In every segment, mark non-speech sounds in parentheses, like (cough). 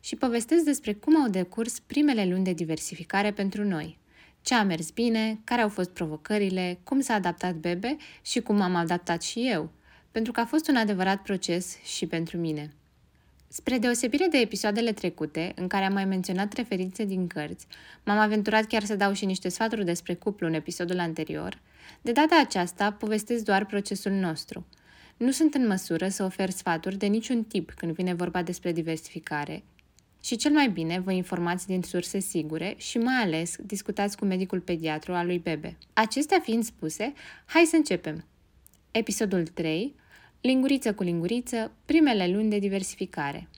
și povestesc despre cum au decurs primele luni de diversificare pentru noi. Ce a mers bine, care au fost provocările, cum s-a adaptat bebe și cum am adaptat și eu, pentru că a fost un adevărat proces și pentru mine. Spre deosebire de episoadele trecute, în care am mai menționat referințe din cărți, m-am aventurat chiar să dau și niște sfaturi despre cuplu în episodul anterior, de data aceasta povestesc doar procesul nostru. Nu sunt în măsură să ofer sfaturi de niciun tip când vine vorba despre diversificare și cel mai bine vă informați din surse sigure și mai ales discutați cu medicul pediatru al lui bebe. Acestea fiind spuse, hai să începem. Episodul 3 Linguriță cu linguriță, primele luni de diversificare.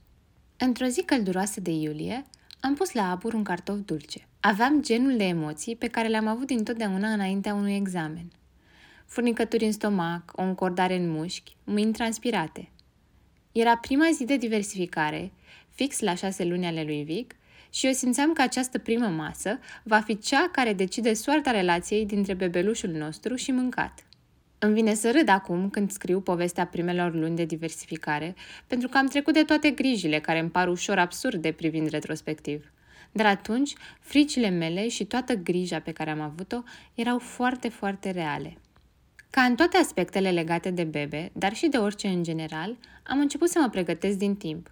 Într-o zi călduroasă de iulie, am pus la abur un cartof dulce. Aveam genul de emoții pe care le-am avut dintotdeauna înaintea unui examen. Furnicături în stomac, o încordare în mușchi, mâini transpirate. Era prima zi de diversificare, fix la șase luni ale lui Vic, și eu simțeam că această primă masă va fi cea care decide soarta relației dintre bebelușul nostru și mâncat. Îmi vine să râd acum când scriu povestea primelor luni de diversificare, pentru că am trecut de toate grijile care îmi par ușor absurde privind retrospectiv. Dar atunci, fricile mele și toată grija pe care am avut-o erau foarte, foarte reale. Ca în toate aspectele legate de bebe, dar și de orice în general, am început să mă pregătesc din timp.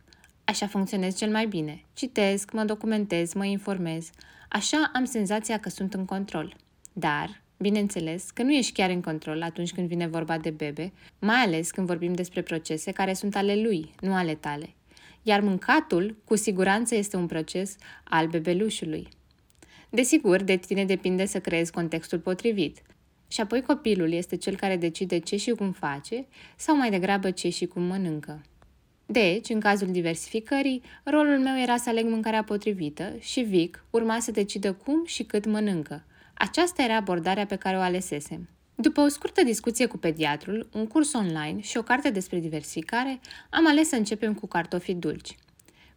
Așa funcționez cel mai bine. Citesc, mă documentez, mă informez. Așa am senzația că sunt în control. Dar, Bineînțeles că nu ești chiar în control atunci când vine vorba de bebe, mai ales când vorbim despre procese care sunt ale lui, nu ale tale. Iar mâncatul, cu siguranță, este un proces al bebelușului. Desigur, de tine depinde să creezi contextul potrivit. Și apoi copilul este cel care decide ce și cum face, sau mai degrabă ce și cum mănâncă. Deci, în cazul diversificării, rolul meu era să aleg mâncarea potrivită și Vic urma să decidă cum și cât mănâncă – aceasta era abordarea pe care o alesesem. După o scurtă discuție cu pediatrul, un curs online și o carte despre diversificare, am ales să începem cu cartofii dulci.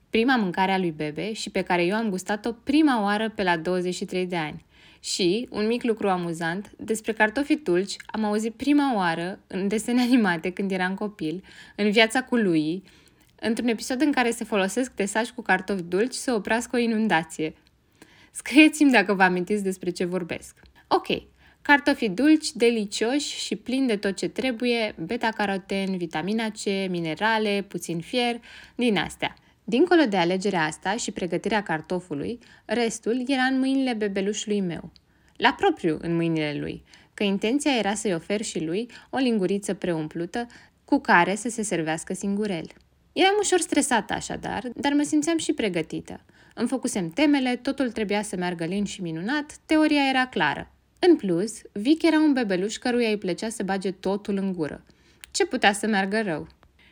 Prima mâncare a lui Bebe și pe care eu am gustat-o prima oară pe la 23 de ani. Și, un mic lucru amuzant, despre cartofii dulci am auzit prima oară în desene (laughs) animate când eram copil, în viața cu lui, într-un episod în care se folosesc tesași cu cartofi dulci să oprească o inundație, Scrieți-mi dacă vă amintiți despre ce vorbesc. Ok, cartofi dulci, delicioși și plini de tot ce trebuie, beta-caroten, vitamina C, minerale, puțin fier, din astea. Dincolo de alegerea asta și pregătirea cartofului, restul era în mâinile bebelușului meu. La propriu în mâinile lui, că intenția era să-i ofer și lui o linguriță preumplută cu care să se servească singurel. Eram ușor stresată așadar, dar mă simțeam și pregătită. Îmi făcusem temele, totul trebuia să meargă lin și minunat, teoria era clară. În plus, Vic era un bebeluș căruia îi plăcea să bage totul în gură. Ce putea să meargă rău?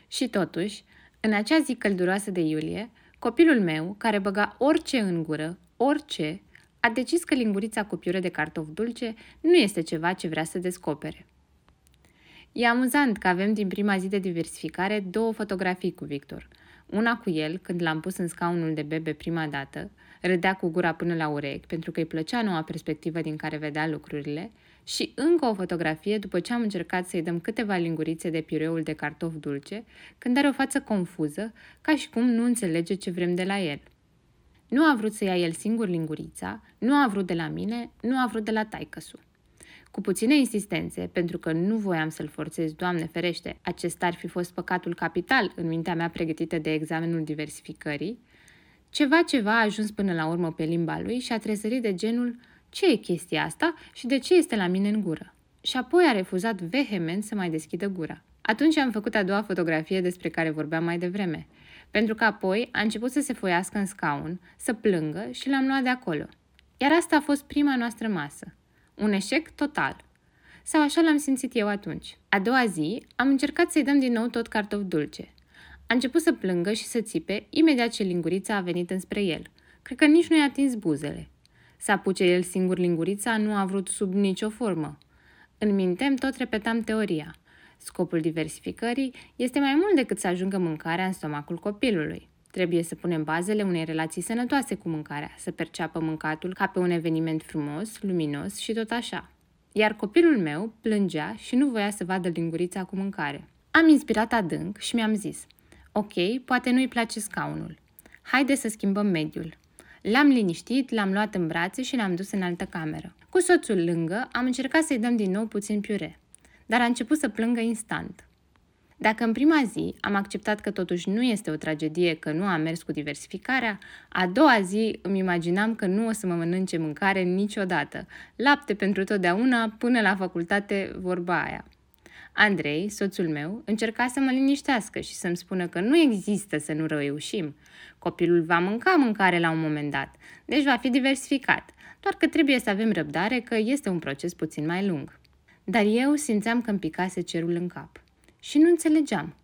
Și totuși, în acea zi călduroasă de iulie, copilul meu, care băga orice în gură, orice, a decis că lingurița cu piure de cartof dulce nu este ceva ce vrea să descopere. E amuzant că avem din prima zi de diversificare două fotografii cu Victor – una cu el, când l-am pus în scaunul de bebe prima dată, râdea cu gura până la urechi, pentru că îi plăcea noua perspectivă din care vedea lucrurile, și încă o fotografie după ce am încercat să-i dăm câteva lingurițe de piureul de cartof dulce, când are o față confuză, ca și cum nu înțelege ce vrem de la el. Nu a vrut să ia el singur lingurița, nu a vrut de la mine, nu a vrut de la taicăsu. Cu puține insistențe, pentru că nu voiam să-l forțez, Doamne ferește, acesta ar fi fost păcatul capital în mintea mea pregătită de examenul diversificării, ceva ceva a ajuns până la urmă pe limba lui și a trezărit de genul ce e chestia asta și de ce este la mine în gură. Și apoi a refuzat vehement să mai deschidă gura. Atunci am făcut a doua fotografie despre care vorbeam mai devreme, pentru că apoi a început să se foiască în scaun, să plângă și l-am luat de acolo. Iar asta a fost prima noastră masă. Un eșec total. Sau așa l-am simțit eu atunci. A doua zi am încercat să-i dăm din nou tot cartof dulce. A început să plângă și să țipe imediat ce lingurița a venit înspre el. Cred că nici nu i-a atins buzele. Să apuce el singur lingurița nu a vrut sub nicio formă. În minte tot repetam teoria. Scopul diversificării este mai mult decât să ajungă mâncarea în stomacul copilului. Trebuie să punem bazele unei relații sănătoase cu mâncarea, să perceapă mâncatul ca pe un eveniment frumos, luminos și tot așa. Iar copilul meu plângea și nu voia să vadă lingurița cu mâncare. Am inspirat adânc și mi-am zis, ok, poate nu-i place scaunul. Haide să schimbăm mediul. L-am liniștit, l-am luat în brațe și l-am dus în altă cameră. Cu soțul lângă, am încercat să-i dăm din nou puțin piure, dar a început să plângă instant. Dacă în prima zi am acceptat că totuși nu este o tragedie că nu am mers cu diversificarea, a doua zi îmi imaginam că nu o să mă mănânce mâncare niciodată. Lapte pentru totdeauna, până la facultate vorba aia. Andrei, soțul meu, încerca să mă liniștească și să-mi spună că nu există să nu reușim. Copilul va mânca mâncare la un moment dat, deci va fi diversificat, doar că trebuie să avem răbdare că este un proces puțin mai lung. Dar eu simțeam că îmi picase cerul în cap. Și nu înțelegeam.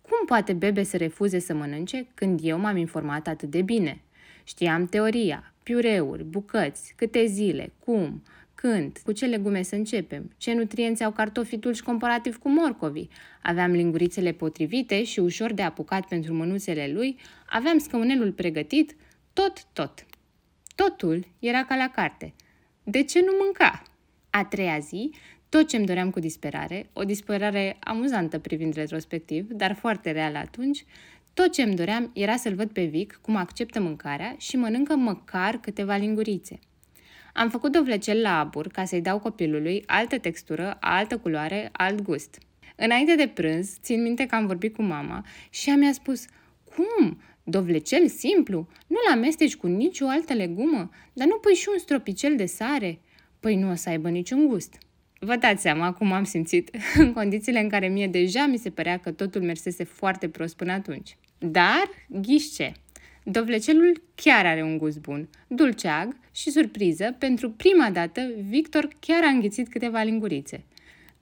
Cum poate bebe să refuze să mănânce când eu m-am informat atât de bine? Știam teoria, piureuri, bucăți, câte zile, cum, când, cu ce legume să începem, ce nutrienți au cartofii dulci comparativ cu morcovii. Aveam lingurițele potrivite și ușor de apucat pentru mânuțele lui, aveam scăunelul pregătit, tot, tot. Totul era ca la carte. De ce nu mânca? A treia zi, tot ce îmi doream cu disperare, o disperare amuzantă privind retrospectiv, dar foarte reală atunci, tot ce îmi doream era să-l văd pe Vic cum acceptă mâncarea și mănâncă măcar câteva lingurițe. Am făcut dovlecel la abur ca să-i dau copilului altă textură, altă culoare, alt gust. Înainte de prânz, țin minte că am vorbit cu mama și ea mi-a spus Cum? Dovlecel simplu? Nu-l amesteci cu nicio altă legumă? Dar nu pui și un stropicel de sare? Păi nu o să aibă niciun gust. Vă dați seama cum am simțit, (laughs) în condițiile în care mie deja mi se părea că totul mersese foarte prost până atunci. Dar, ghișce, dovlecelul chiar are un gust bun, dulceag și surpriză, pentru prima dată, Victor chiar a înghițit câteva lingurițe.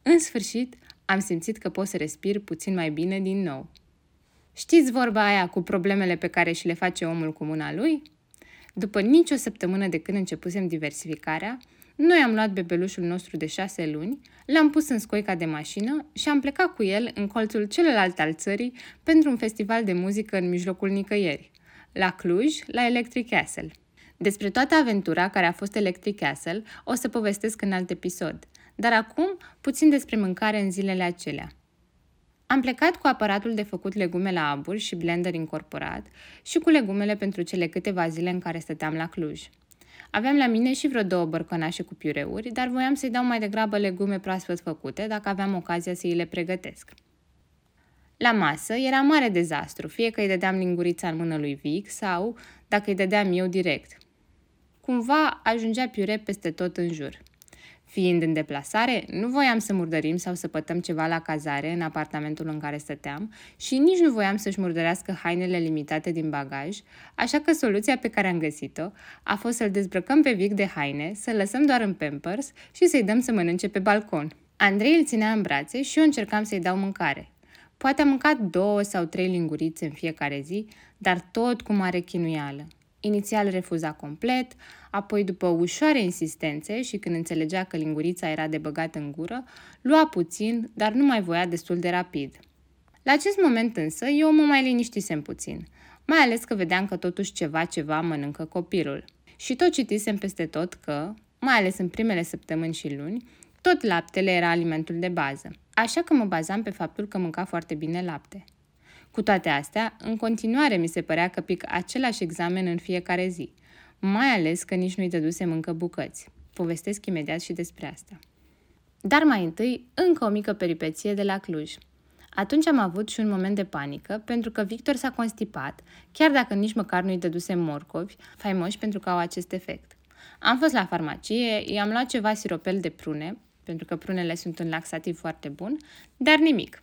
În sfârșit, am simțit că pot să respir puțin mai bine din nou. Știți vorba aia cu problemele pe care și le face omul cu mâna lui? După nicio săptămână de când începusem diversificarea, noi am luat bebelușul nostru de șase luni, l-am pus în scoica de mașină și am plecat cu el în colțul celălalt al țării pentru un festival de muzică în mijlocul nicăieri, la Cluj, la Electric Castle. Despre toată aventura care a fost Electric Castle o să povestesc în alt episod, dar acum puțin despre mâncare în zilele acelea. Am plecat cu aparatul de făcut legume la abur și blender incorporat și cu legumele pentru cele câteva zile în care stăteam la Cluj. Aveam la mine și vreo două bărcănașe cu piureuri, dar voiam să-i dau mai degrabă legume proaspăt făcute, dacă aveam ocazia să îi le pregătesc. La masă era mare dezastru, fie că îi dădeam lingurița în mână lui Vic sau dacă îi dădeam eu direct. Cumva ajungea piure peste tot în jur. Fiind în deplasare, nu voiam să murdărim sau să pătăm ceva la cazare în apartamentul în care stăteam și nici nu voiam să-și murdărească hainele limitate din bagaj, așa că soluția pe care am găsit-o a fost să-l dezbrăcăm pe Vic de haine, să-l lăsăm doar în Pampers și să-i dăm să mănânce pe balcon. Andrei îl ținea în brațe și eu încercam să-i dau mâncare. Poate am mâncat două sau trei lingurițe în fiecare zi, dar tot cu mare chinuială. Inițial refuza complet, apoi după ușoare insistențe și când înțelegea că lingurița era de băgat în gură, lua puțin, dar nu mai voia destul de rapid. La acest moment însă eu mă mai liniștisem puțin, mai ales că vedeam că totuși ceva ceva mănâncă copilul. Și tot citisem peste tot că, mai ales în primele săptămâni și luni, tot laptele era alimentul de bază, așa că mă bazam pe faptul că mânca foarte bine lapte. Cu toate astea, în continuare mi se părea că pic același examen în fiecare zi, mai ales că nici nu-i dădusem încă bucăți. Povestesc imediat și despre asta. Dar mai întâi, încă o mică peripeție de la Cluj. Atunci am avut și un moment de panică, pentru că Victor s-a constipat, chiar dacă nici măcar nu-i dăduse morcovi, faimoși pentru că au acest efect. Am fost la farmacie, i-am luat ceva siropel de prune, pentru că prunele sunt un laxativ foarte bun, dar nimic.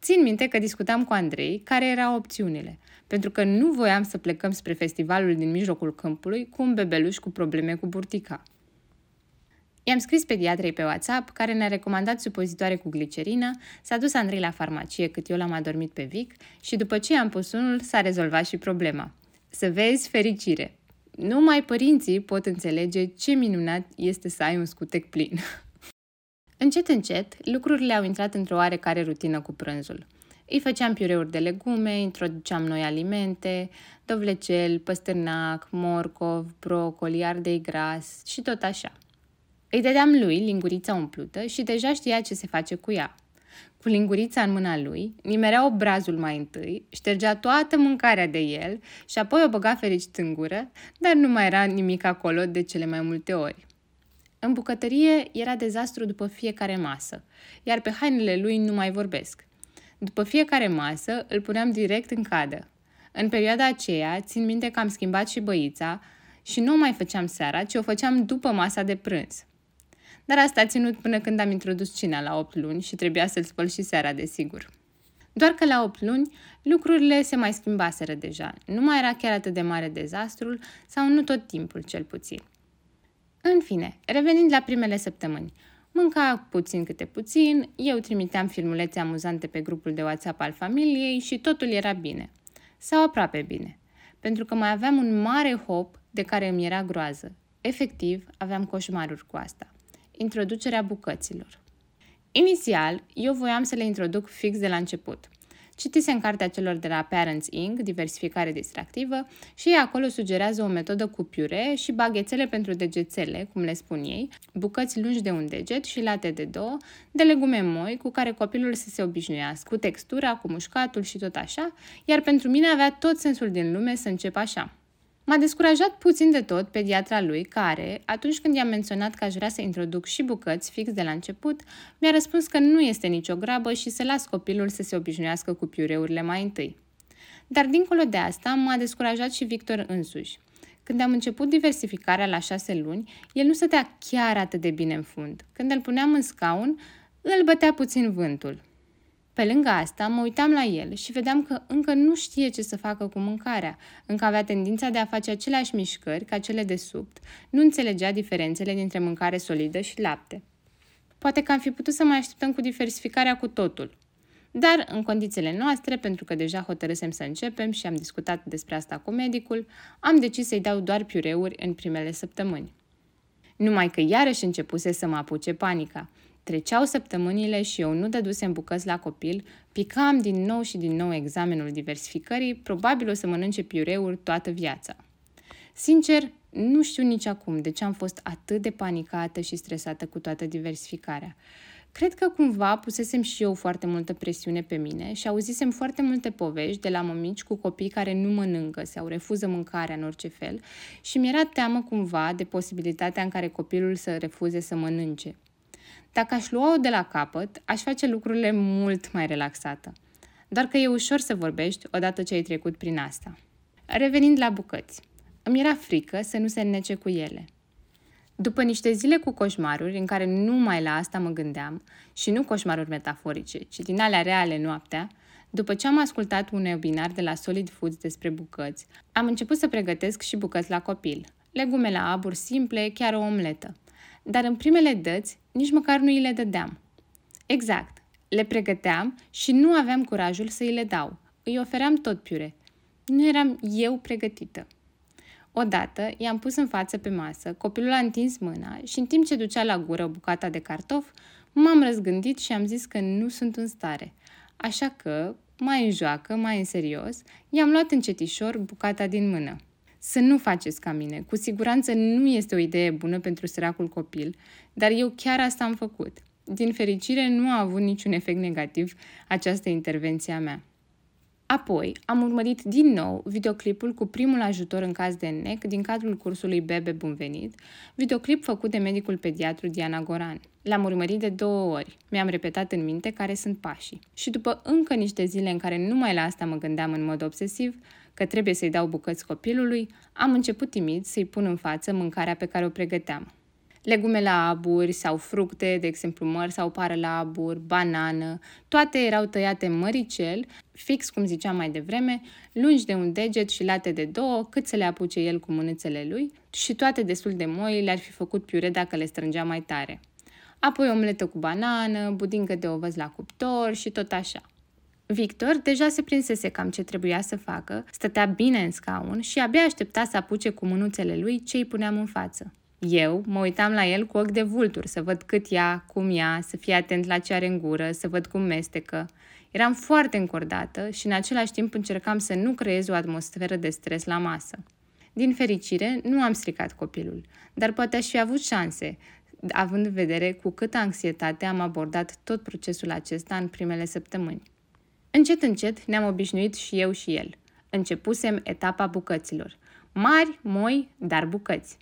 Țin minte că discutam cu Andrei care erau opțiunile, pentru că nu voiam să plecăm spre festivalul din mijlocul câmpului cu un bebeluș cu probleme cu burtica. I-am scris pediatrei pe WhatsApp, care ne-a recomandat supozitoare cu glicerină, s-a dus Andrei la farmacie cât eu l-am adormit pe Vic și după ce am pus unul, s-a rezolvat și problema. Să vezi fericire! Numai părinții pot înțelege ce minunat este să ai un scutec plin. (laughs) încet, încet, lucrurile au intrat într-o oarecare rutină cu prânzul. Îi făceam piureuri de legume, introduceam noi alimente, dovlecel, păstârnac, morcov, brocoli, ardei gras și tot așa – îi dădeam lui lingurița umplută și deja știa ce se face cu ea. Cu lingurița în mâna lui, nimerea obrazul mai întâi, ștergea toată mâncarea de el și apoi o băga fericit în gură, dar nu mai era nimic acolo de cele mai multe ori. În bucătărie era dezastru după fiecare masă, iar pe hainele lui nu mai vorbesc. După fiecare masă îl puneam direct în cadă. În perioada aceea, țin minte că am schimbat și băița și nu o mai făceam seara, ci o făceam după masa de prânz. Dar asta a ținut până când am introdus cina la 8 luni și trebuia să-l spăl și seara, desigur. Doar că la 8 luni lucrurile se mai schimbaseră deja. Nu mai era chiar atât de mare dezastrul sau nu tot timpul cel puțin. În fine, revenind la primele săptămâni, mânca puțin câte puțin, eu trimiteam filmulețe amuzante pe grupul de WhatsApp al familiei și totul era bine. Sau aproape bine. Pentru că mai aveam un mare hop de care îmi era groază. Efectiv, aveam coșmaruri cu asta introducerea bucăților. Inițial, eu voiam să le introduc fix de la început. Citisem cartea celor de la Parents Inc., diversificare distractivă, și ei acolo sugerează o metodă cu piure și baghețele pentru degețele, cum le spun ei, bucăți lungi de un deget și late de două, de legume moi cu care copilul să se obișnuiască, cu textura, cu mușcatul și tot așa, iar pentru mine avea tot sensul din lume să încep așa. M-a descurajat puțin de tot pediatra lui, care, atunci când i-am menționat că aș vrea să introduc și bucăți fix de la început, mi-a răspuns că nu este nicio grabă și să las copilul să se obișnuiască cu piureurile mai întâi. Dar dincolo de asta, m-a descurajat și Victor însuși. Când am început diversificarea la șase luni, el nu stătea chiar atât de bine în fund. Când îl puneam în scaun, îl bătea puțin vântul. Pe lângă asta, mă uitam la el și vedeam că încă nu știe ce să facă cu mâncarea, încă avea tendința de a face aceleași mișcări ca cele de subt, nu înțelegea diferențele dintre mâncare solidă și lapte. Poate că am fi putut să mai așteptăm cu diversificarea cu totul. Dar, în condițiile noastre, pentru că deja hotărâsem să începem și am discutat despre asta cu medicul, am decis să-i dau doar piureuri în primele săptămâni. Numai că iarăși începuse să mă apuce panica – Treceau săptămânile și eu nu dădusem bucăți la copil, picam din nou și din nou examenul diversificării, probabil o să mănânce piureuri toată viața. Sincer, nu știu nici acum de ce am fost atât de panicată și stresată cu toată diversificarea. Cred că cumva pusesem și eu foarte multă presiune pe mine și auzisem foarte multe povești de la mămici cu copii care nu mănâncă sau refuză mâncarea în orice fel și mi-era teamă cumva de posibilitatea în care copilul să refuze să mănânce. Dacă aș lua-o de la capăt, aș face lucrurile mult mai relaxată. Doar că e ușor să vorbești odată ce ai trecut prin asta. Revenind la bucăți, îmi era frică să nu se înnece cu ele. După niște zile cu coșmaruri în care numai la asta mă gândeam, și nu coșmaruri metaforice, ci din alea reale noaptea, după ce am ascultat un webinar de la Solid Foods despre bucăți, am început să pregătesc și bucăți la copil. Legume la abur simple, chiar o omletă. Dar în primele dăți nici măcar nu îi le dădeam. Exact, le pregăteam și nu aveam curajul să îi le dau. Îi ofeream tot piure. Nu eram eu pregătită. Odată i-am pus în față pe masă, copilul a întins mâna și în timp ce ducea la gură bucata de cartof, m-am răzgândit și am zis că nu sunt în stare. Așa că, mai în joacă, mai în serios, i-am luat încetișor bucata din mână. Să nu faceți ca mine. Cu siguranță nu este o idee bună pentru săracul copil, dar eu chiar asta am făcut. Din fericire, nu a avut niciun efect negativ această intervenție a mea. Apoi, am urmărit din nou videoclipul cu primul ajutor în caz de nec din cadrul cursului Bebe Bun Venit, videoclip făcut de medicul pediatru Diana Goran. L-am urmărit de două ori. Mi-am repetat în minte care sunt pașii. Și după încă niște zile în care numai la asta mă gândeam în mod obsesiv, că trebuie să-i dau bucăți copilului, am început timid să-i pun în față mâncarea pe care o pregăteam. Legume la aburi sau fructe, de exemplu măr sau pară la abur, banană, toate erau tăiate măricel, fix cum ziceam mai devreme, lungi de un deget și late de două, cât să le apuce el cu mânuțele lui și toate destul de moi le-ar fi făcut piure dacă le strângea mai tare. Apoi omletă cu banană, budincă de ovăz la cuptor și tot așa. Victor deja se prinsese cam ce trebuia să facă, stătea bine în scaun și abia aștepta să apuce cu mânuțele lui ce îi puneam în față. Eu mă uitam la el cu ochi de vultur, să văd cât ia, cum ia, să fie atent la ce are în gură, să văd cum mestecă. Eram foarte încordată și în același timp încercam să nu creez o atmosferă de stres la masă. Din fericire, nu am stricat copilul, dar poate aș fi avut șanse, având în vedere cu câtă anxietate am abordat tot procesul acesta în primele săptămâni. Încet, încet ne-am obișnuit și eu și el. Începusem etapa bucăților. Mari, moi, dar bucăți.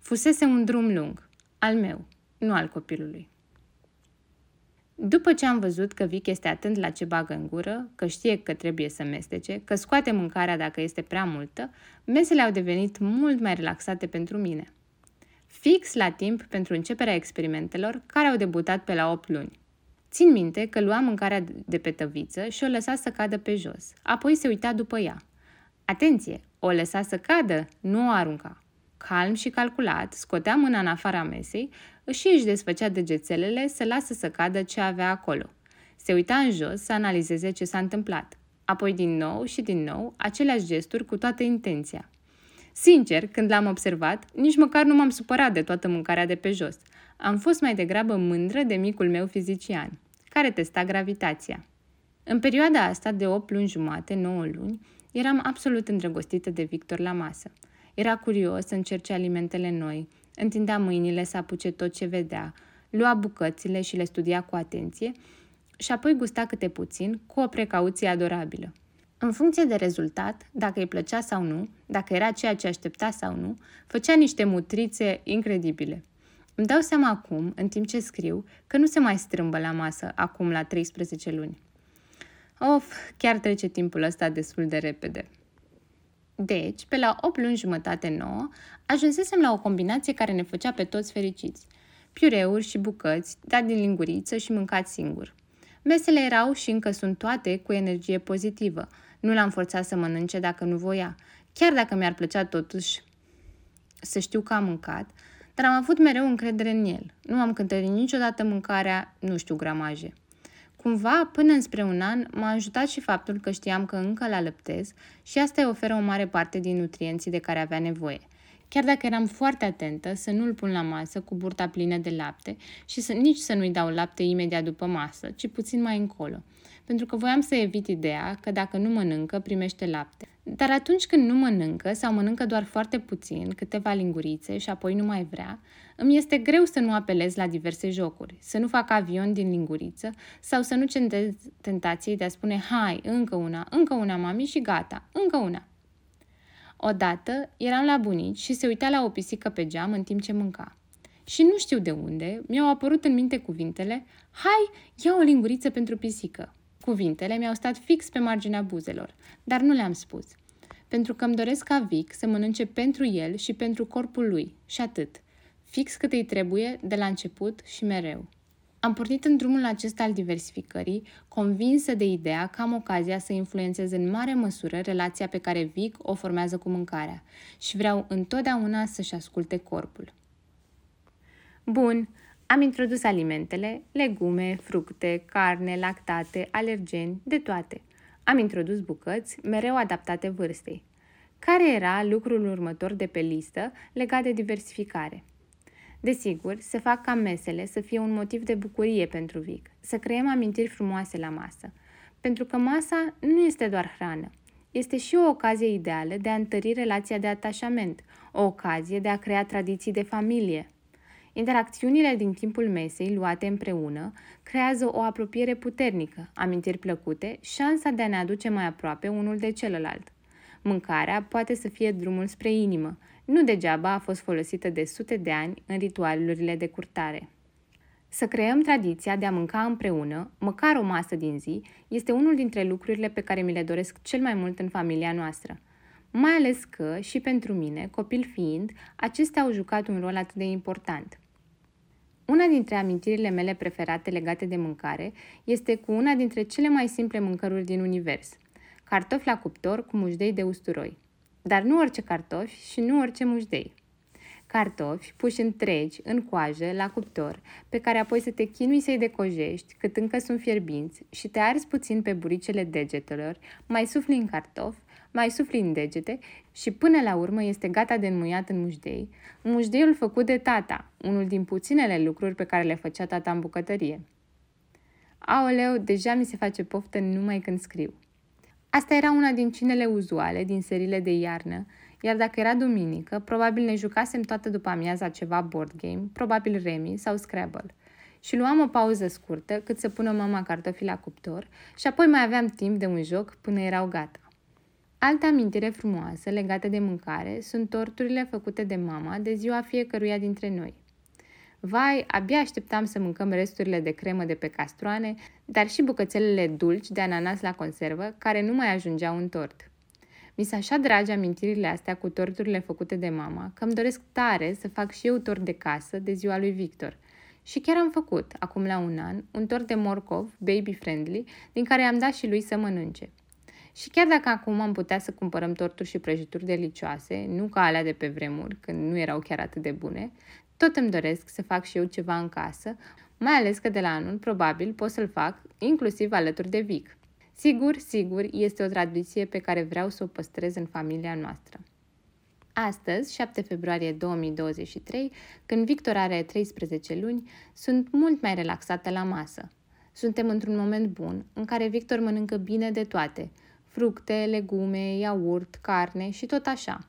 Fusese un drum lung, al meu, nu al copilului. După ce am văzut că Vic este atent la ce bagă în gură, că știe că trebuie să mestece, că scoate mâncarea dacă este prea multă, mesele au devenit mult mai relaxate pentru mine. Fix la timp pentru începerea experimentelor care au debutat pe la 8 luni. Țin minte că lua mâncarea de pe tăviță și o lăsa să cadă pe jos. Apoi se uita după ea. Atenție! O lăsa să cadă, nu o arunca. Calm și calculat, scotea mâna în afara mesei și își desfăcea degețelele să lasă să cadă ce avea acolo. Se uita în jos să analizeze ce s-a întâmplat. Apoi din nou și din nou aceleași gesturi cu toată intenția. Sincer, când l-am observat, nici măcar nu m-am supărat de toată mâncarea de pe jos. Am fost mai degrabă mândră de micul meu fizician, care testa gravitația. În perioada asta de 8 luni jumate, 9 luni, eram absolut îndrăgostită de Victor la masă. Era curios să încerce alimentele noi, întindea mâinile să apuce tot ce vedea, lua bucățile și le studia cu atenție și apoi gusta câte puțin, cu o precauție adorabilă. În funcție de rezultat, dacă îi plăcea sau nu, dacă era ceea ce aștepta sau nu, făcea niște mutrițe incredibile. Îmi dau seama acum, în timp ce scriu, că nu se mai strâmbă la masă acum la 13 luni. Of, chiar trece timpul ăsta destul de repede. Deci, pe la 8 luni jumătate 9, ajunsesem la o combinație care ne făcea pe toți fericiți. Piureuri și bucăți, dat din linguriță și mâncat singur. Mesele erau și încă sunt toate cu energie pozitivă. Nu l-am forțat să mănânce dacă nu voia. Chiar dacă mi-ar plăcea totuși să știu că am mâncat, dar am avut mereu încredere în el. Nu am cântărit niciodată mâncarea, nu știu gramaje. Cumva, până înspre un an, m-a ajutat și faptul că știam că încă la lăptez și asta îi oferă o mare parte din nutrienții de care avea nevoie. Chiar dacă eram foarte atentă să nu-l pun la masă cu burta plină de lapte și să, nici să nu-i dau lapte imediat după masă, ci puțin mai încolo, pentru că voiam să evit ideea că dacă nu mănâncă, primește lapte. Dar atunci când nu mănâncă sau mănâncă doar foarte puțin, câteva lingurițe și apoi nu mai vrea, îmi este greu să nu apelez la diverse jocuri, să nu fac avion din linguriță sau să nu centez tentației de a spune hai, încă una, încă una, mami, și gata, încă una. Odată eram la bunici și se uita la o pisică pe geam în timp ce mânca. Și nu știu de unde, mi-au apărut în minte cuvintele Hai, ia o linguriță pentru pisică. Cuvintele mi-au stat fix pe marginea buzelor, dar nu le-am spus. Pentru că îmi doresc ca Vic să mănânce pentru el și pentru corpul lui, și atât. Fix cât îi trebuie de la început și mereu. Am pornit în drumul acesta al diversificării, convinsă de ideea că am ocazia să influențez în mare măsură relația pe care Vic o formează cu mâncarea și vreau întotdeauna să-și asculte corpul. Bun, am introdus alimentele, legume, fructe, carne, lactate, alergeni, de toate. Am introdus bucăți, mereu adaptate vârstei. Care era lucrul următor de pe listă legat de diversificare? Desigur, să fac ca mesele să fie un motiv de bucurie pentru Vic, să creăm amintiri frumoase la masă. Pentru că masa nu este doar hrană, este și o ocazie ideală de a întări relația de atașament, o ocazie de a crea tradiții de familie. Interacțiunile din timpul mesei, luate împreună, creează o apropiere puternică, amintiri plăcute, șansa de a ne aduce mai aproape unul de celălalt. Mâncarea poate să fie drumul spre inimă, nu degeaba a fost folosită de sute de ani în ritualurile de curtare. Să creăm tradiția de a mânca împreună, măcar o masă din zi, este unul dintre lucrurile pe care mi le doresc cel mai mult în familia noastră. mai ales că, și pentru mine, copil fiind, acestea au jucat un rol atât de important. Una dintre amintirile mele preferate legate de mâncare este cu una dintre cele mai simple mâncăruri din univers. Cartofi la cuptor cu mușdei de usturoi. Dar nu orice cartofi și nu orice mușdei cartofi puși întregi, în coajă, la cuptor, pe care apoi să te chinui să-i decojești cât încă sunt fierbinți și te arzi puțin pe buricele degetelor, mai sufli în cartof, mai sufli în degete și până la urmă este gata de înmuiat în mușdei, mușdeiul făcut de tata, unul din puținele lucruri pe care le făcea tata în bucătărie. Aoleu, deja mi se face poftă numai când scriu. Asta era una din cinele uzuale din serile de iarnă, iar dacă era duminică, probabil ne jucasem toată după amiaza ceva board game, probabil Remi sau Scrabble. Și luam o pauză scurtă cât să pună mama cartofii la cuptor și apoi mai aveam timp de un joc până erau gata. Altă amintire frumoasă legată de mâncare sunt torturile făcute de mama de ziua fiecăruia dintre noi. Vai, abia așteptam să mâncăm resturile de cremă de pe castroane, dar și bucățelele dulci de ananas la conservă, care nu mai ajungeau în tort. Mi s așa dragi amintirile astea cu torturile făcute de mama, că îmi doresc tare să fac și eu tort de casă de ziua lui Victor. Și chiar am făcut, acum la un an, un tort de morcov, baby friendly, din care am dat și lui să mănânce. Și chiar dacă acum am putea să cumpărăm torturi și prăjituri delicioase, nu ca alea de pe vremuri, când nu erau chiar atât de bune, tot îmi doresc să fac și eu ceva în casă, mai ales că de la anul probabil pot să-l fac inclusiv alături de Vic. Sigur, sigur, este o tradiție pe care vreau să o păstrez în familia noastră. Astăzi, 7 februarie 2023, când Victor are 13 luni, sunt mult mai relaxată la masă. Suntem într-un moment bun în care Victor mănâncă bine de toate, fructe, legume, iaurt, carne și tot așa.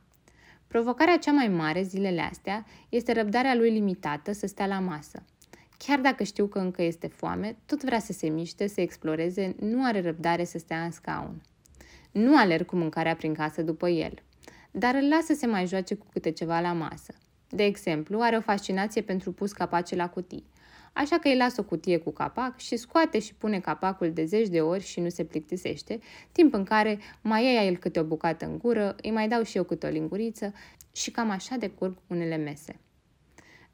Provocarea cea mai mare zilele astea este răbdarea lui limitată să stea la masă. Chiar dacă știu că încă este foame, tot vrea să se miște, să exploreze, nu are răbdare să stea în scaun. Nu alerg cu mâncarea prin casă după el, dar îl lasă să se mai joace cu câte ceva la masă. De exemplu, are o fascinație pentru pus capace la cutii, așa că îi las o cutie cu capac și scoate și pune capacul de zeci de ori și nu se plictisește, timp în care mai ia el câte o bucată în gură, îi mai dau și eu câte o linguriță și cam așa decurg unele mese.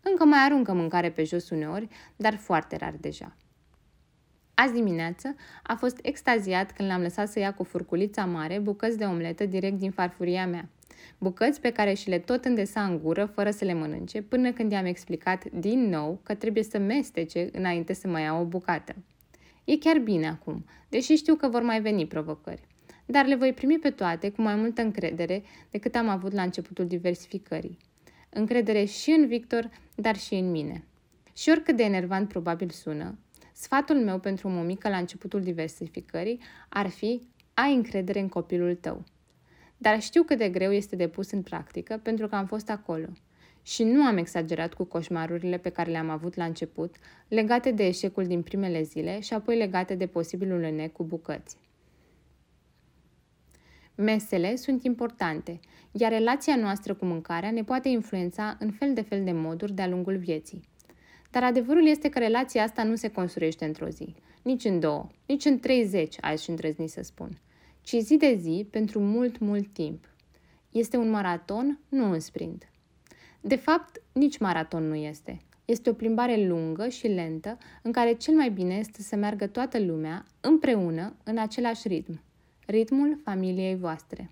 Încă mai aruncă mâncare pe jos uneori, dar foarte rar deja. Azi dimineață a fost extaziat când l-am lăsat să ia cu furculița mare bucăți de omletă direct din farfuria mea. Bucăți pe care și le tot îndesa în gură fără să le mănânce, până când i-am explicat din nou că trebuie să mestece înainte să mai ia o bucată. E chiar bine acum, deși știu că vor mai veni provocări. Dar le voi primi pe toate cu mai multă încredere decât am avut la începutul diversificării încredere și în Victor, dar și în mine. Și oricât de enervant probabil sună, sfatul meu pentru o mămică la începutul diversificării ar fi ai încredere în copilul tău. Dar știu cât de greu este de pus în practică pentru că am fost acolo. Și nu am exagerat cu coșmarurile pe care le-am avut la început, legate de eșecul din primele zile și apoi legate de posibilul înec cu bucăți. Mesele sunt importante, iar relația noastră cu mâncarea ne poate influența în fel de fel de moduri de-a lungul vieții. Dar adevărul este că relația asta nu se construiește într-o zi, nici în două, nici în 30, aș îndrăzni să spun, ci zi de zi pentru mult, mult timp. Este un maraton, nu un sprint. De fapt, nici maraton nu este. Este o plimbare lungă și lentă în care cel mai bine este să meargă toată lumea împreună în același ritm ritmul familiei voastre.